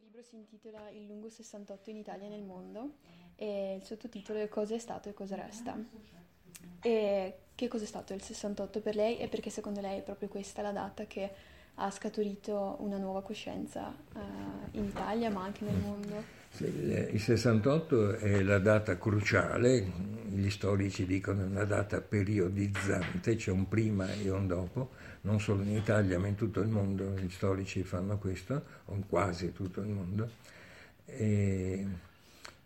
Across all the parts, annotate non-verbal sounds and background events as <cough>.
libro si intitola Il lungo 68 in Italia e nel mondo e il sottotitolo è Cosa è stato e cosa resta. E che cosa è stato il 68 per lei e perché secondo lei è proprio questa la data che ha scaturito una nuova coscienza uh, in Italia ma anche nel mondo? Sì, il 68 è la data cruciale, gli storici dicono una data periodizzante, c'è un prima e un dopo, non solo in Italia ma in tutto il mondo gli storici fanno questo, o in quasi tutto il mondo. E,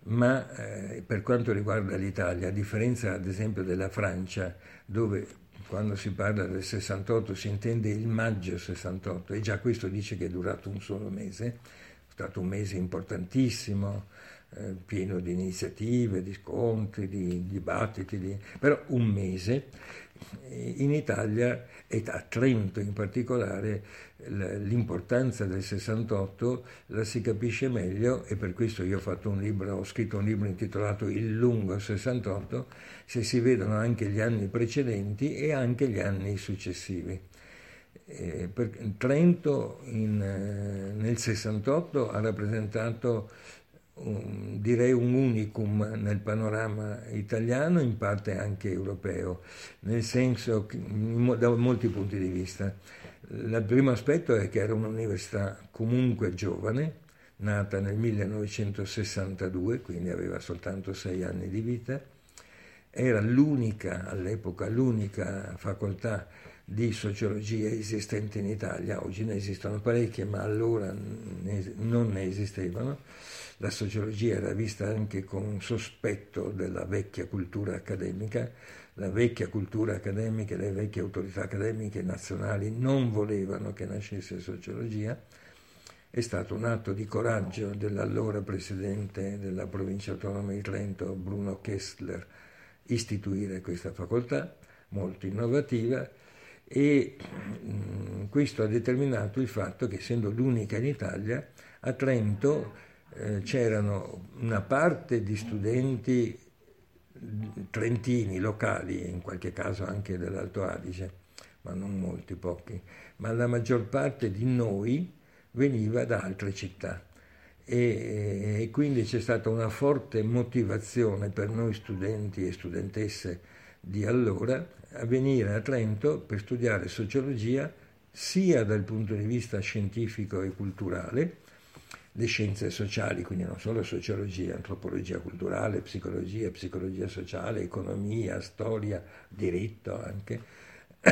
ma eh, per quanto riguarda l'Italia, a differenza ad esempio della Francia, dove quando si parla del 68 si intende il maggio 68 e già questo dice che è durato un solo mese, è stato un mese importantissimo, eh, pieno di iniziative, di scontri, di dibattiti, di... però un mese. In Italia e a Trento in particolare l'importanza del 68 la si capisce meglio e per questo io ho, un libro, ho scritto un libro intitolato Il lungo 68 se si vedono anche gli anni precedenti e anche gli anni successivi. Eh, Trento in, eh, nel 68 ha rappresentato un, direi un unicum nel panorama italiano, in parte anche europeo, nel senso che, da molti punti di vista. Il primo aspetto è che era un'università comunque giovane, nata nel 1962, quindi aveva soltanto sei anni di vita, era l'unica, all'epoca, l'unica facoltà di sociologia esistente in Italia, oggi ne esistono parecchie, ma allora ne, non ne esistevano. La sociologia era vista anche con sospetto della vecchia cultura accademica, la vecchia cultura accademica e le vecchie autorità accademiche nazionali non volevano che nascesse sociologia. È stato un atto di coraggio dell'allora presidente della provincia autonoma di Trento, Bruno Kessler, istituire questa facoltà molto innovativa e mh, questo ha determinato il fatto che essendo l'unica in Italia a Trento eh, c'erano una parte di studenti trentini locali, in qualche caso anche dell'Alto Adige, ma non molti, pochi, ma la maggior parte di noi veniva da altre città. E, e quindi c'è stata una forte motivazione per noi studenti e studentesse di allora a venire a Trento per studiare sociologia sia dal punto di vista scientifico e culturale, le scienze sociali, quindi non solo sociologia, antropologia culturale, psicologia, psicologia sociale, economia, storia, diritto anche, <clears throat>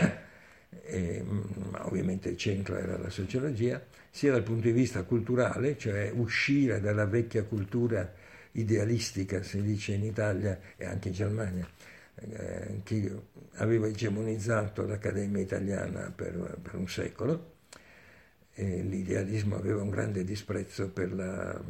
e, ma ovviamente il centro era la sociologia, sia dal punto di vista culturale, cioè uscire dalla vecchia cultura idealistica, si dice in Italia e anche in Germania, eh, che aveva egemonizzato l'Accademia italiana per, per un secolo, e l'idealismo aveva un grande disprezzo per la...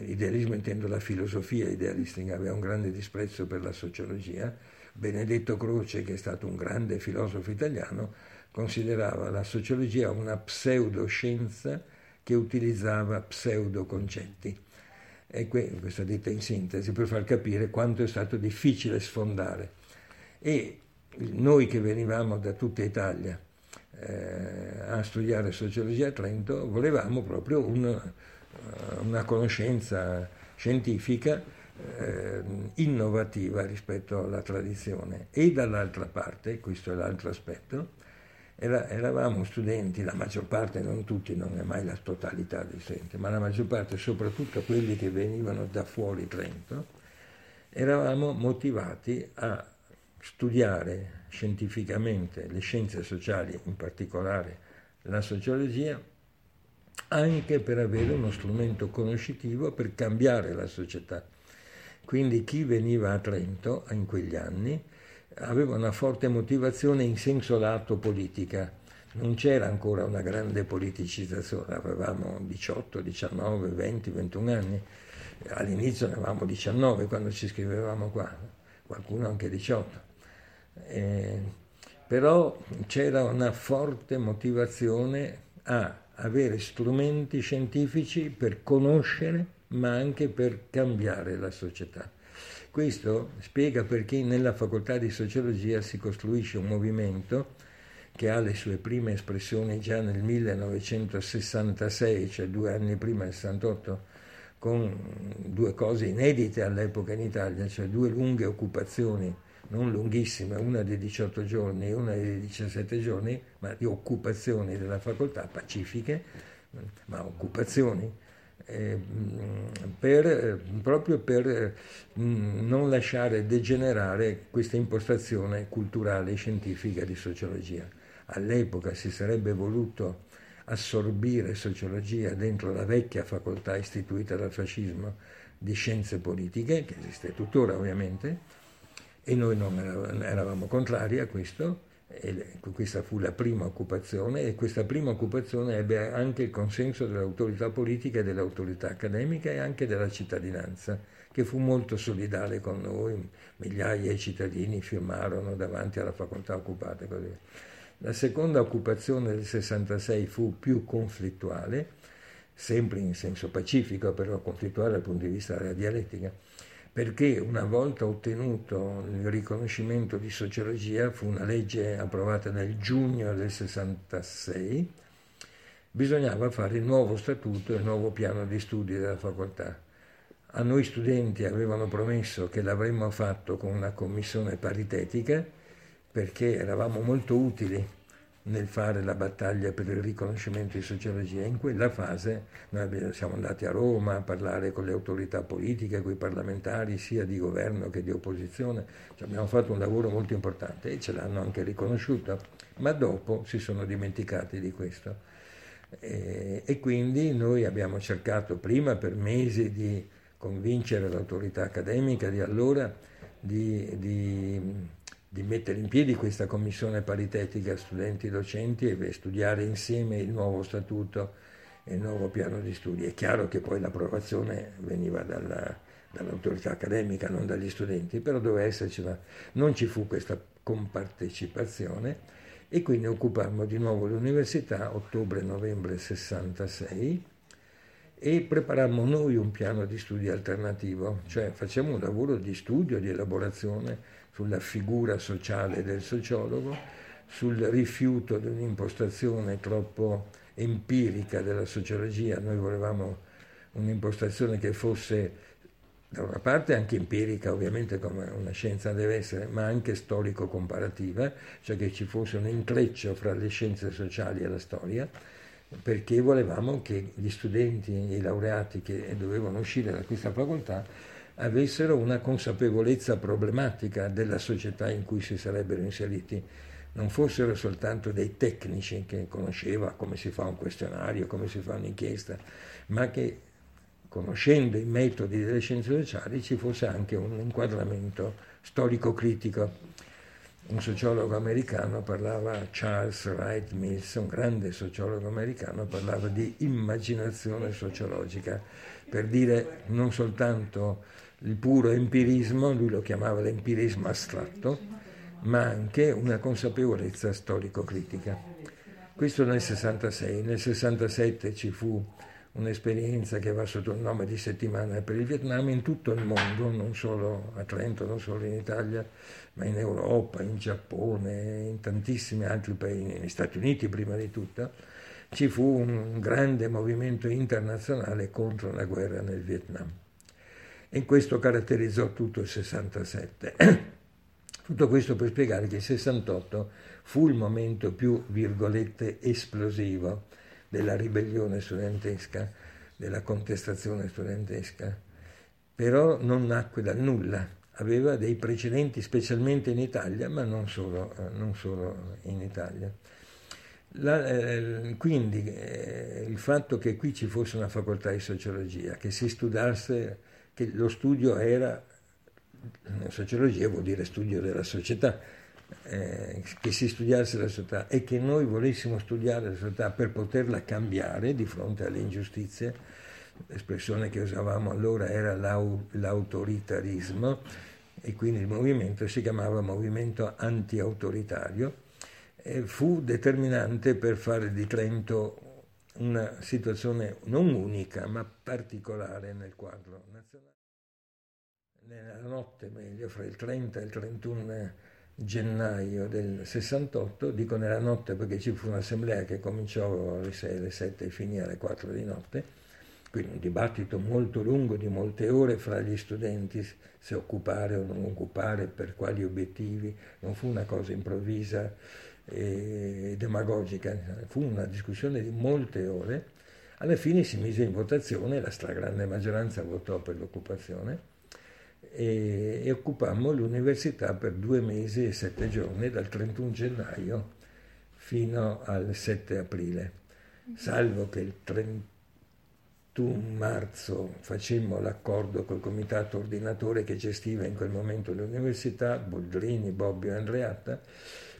Idealismo intendo la filosofia idealistica, aveva un grande disprezzo per la sociologia. Benedetto Croce, che è stato un grande filosofo italiano, considerava la sociologia una pseudoscienza che utilizzava pseudoconcetti. E questa detta in sintesi per far capire quanto è stato difficile sfondare. E noi che venivamo da tutta Italia eh, a studiare sociologia a Trento, volevamo proprio un, una conoscenza scientifica eh, innovativa rispetto alla tradizione. E dall'altra parte, questo è l'altro aspetto, era, eravamo studenti, la maggior parte, non tutti, non è mai la totalità dei studenti, ma la maggior parte, soprattutto quelli che venivano da fuori Trento, eravamo motivati a studiare scientificamente le scienze sociali, in particolare la sociologia, anche per avere uno strumento conoscitivo per cambiare la società. Quindi chi veniva a Trento in quegli anni aveva una forte motivazione in senso lato politica. Non c'era ancora una grande politicizzazione, avevamo 18, 19, 20, 21 anni. All'inizio ne avevamo 19 quando ci scrivevamo qua, qualcuno anche 18. Eh, però c'era una forte motivazione a avere strumenti scientifici per conoscere ma anche per cambiare la società. Questo spiega perché nella facoltà di sociologia si costruisce un movimento che ha le sue prime espressioni già nel 1966, cioè due anni prima del 68, con due cose inedite all'epoca in Italia, cioè due lunghe occupazioni, non lunghissime, una di 18 giorni e una di 17 giorni, ma di occupazioni della facoltà, pacifiche, ma occupazioni, eh, per, proprio per eh, non lasciare degenerare questa impostazione culturale e scientifica di sociologia. All'epoca si sarebbe voluto assorbire sociologia dentro la vecchia facoltà istituita dal fascismo di scienze politiche, che esiste tuttora ovviamente, e noi non eravamo contrari a questo, e questa fu la prima occupazione e questa prima occupazione ebbe anche il consenso dell'autorità politica e dell'autorità accademica e anche della cittadinanza, che fu molto solidale con noi, migliaia di cittadini firmarono davanti alla facoltà occupata. La seconda occupazione del 66 fu più conflittuale, sempre in senso pacifico, però conflittuale dal punto di vista della dialettica, perché una volta ottenuto il riconoscimento di sociologia, fu una legge approvata nel giugno del 66, bisognava fare il nuovo statuto e il nuovo piano di studi della facoltà. A noi studenti avevano promesso che l'avremmo fatto con una commissione paritetica, perché eravamo molto utili nel fare la battaglia per il riconoscimento di sociologia. In quella fase noi siamo andati a Roma a parlare con le autorità politiche, con i parlamentari sia di governo che di opposizione, cioè abbiamo fatto un lavoro molto importante e ce l'hanno anche riconosciuto, ma dopo si sono dimenticati di questo. E, e quindi noi abbiamo cercato prima per mesi di convincere l'autorità accademica di allora di, di di mettere in piedi questa commissione paritetica studenti docenti e studiare insieme il nuovo statuto e il nuovo piano di studi. È chiaro che poi l'approvazione veniva dalla, dall'autorità accademica, non dagli studenti, però doveva esserci una... non ci fu questa compartecipazione e quindi occupammo di nuovo l'università ottobre-novembre 66 e preparammo noi un piano di studi alternativo, cioè facciamo un lavoro di studio, di elaborazione sulla figura sociale del sociologo, sul rifiuto di un'impostazione troppo empirica della sociologia. Noi volevamo un'impostazione che fosse da una parte anche empirica, ovviamente come una scienza deve essere, ma anche storico-comparativa, cioè che ci fosse un intreccio fra le scienze sociali e la storia, perché volevamo che gli studenti, i laureati che dovevano uscire da questa facoltà avessero una consapevolezza problematica della società in cui si sarebbero inseriti, non fossero soltanto dei tecnici che conosceva come si fa un questionario, come si fa un'inchiesta, ma che conoscendo i metodi delle scienze sociali ci fosse anche un inquadramento storico-critico. Un sociologo americano parlava, Charles Wright Mills, un grande sociologo americano, parlava di immaginazione sociologica, per dire non soltanto il puro empirismo, lui lo chiamava l'empirismo astratto, ma anche una consapevolezza storico-critica. Questo nel 66, nel 67 ci fu un'esperienza che va sotto il nome di settimana per il Vietnam in tutto il mondo, non solo a Trento, non solo in Italia, ma in Europa, in Giappone, in tantissimi altri paesi, negli Stati Uniti prima di tutto, ci fu un grande movimento internazionale contro la guerra nel Vietnam e questo caratterizzò tutto il 67. <clears throat> Tutto questo per spiegare che il 68 fu il momento più, virgolette, esplosivo della ribellione studentesca, della contestazione studentesca, però non nacque dal nulla, aveva dei precedenti specialmente in Italia, ma non solo, non solo in Italia. La, eh, quindi eh, il fatto che qui ci fosse una facoltà di sociologia, che si studiasse che lo studio era, sociologia vuol dire studio della società, eh, che si studiasse la società e che noi volessimo studiare la società per poterla cambiare di fronte alle ingiustizie, l'espressione che usavamo allora era l'au- l'autoritarismo e quindi il movimento si chiamava movimento anti-autoritario, e fu determinante per fare di Trento una situazione non unica ma particolare nel quadro nazionale. Nella notte, meglio, fra il 30 e il 31 gennaio del 68, dico nella notte perché ci fu un'assemblea che cominciò alle 6, alle 7 e finì alle 4 di notte, quindi un dibattito molto lungo di molte ore fra gli studenti se occupare o non occupare, per quali obiettivi, non fu una cosa improvvisa e demagogica, fu una discussione di molte ore. Alla fine si mise in votazione, la stragrande maggioranza votò per l'occupazione e, e occupammo l'università per due mesi e sette giorni, dal 31 gennaio fino al 7 aprile, salvo che il 31 marzo facemmo l'accordo col comitato ordinatore che gestiva in quel momento l'università, Boldrini, Bobbio e Andreatta,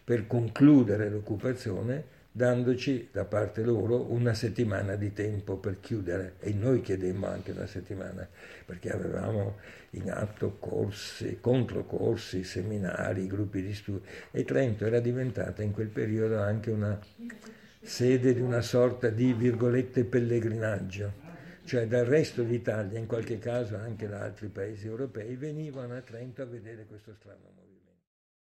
per concludere l'occupazione dandoci da parte loro una settimana di tempo per chiudere. E noi chiedemmo anche una settimana perché avevamo in atto corsi, controcorsi, seminari, gruppi di studio e Trento era diventata in quel periodo anche una sede di una sorta di virgolette pellegrinaggio, cioè dal resto d'Italia, in qualche caso anche da altri paesi europei, venivano a Trento a vedere questo strano movimento.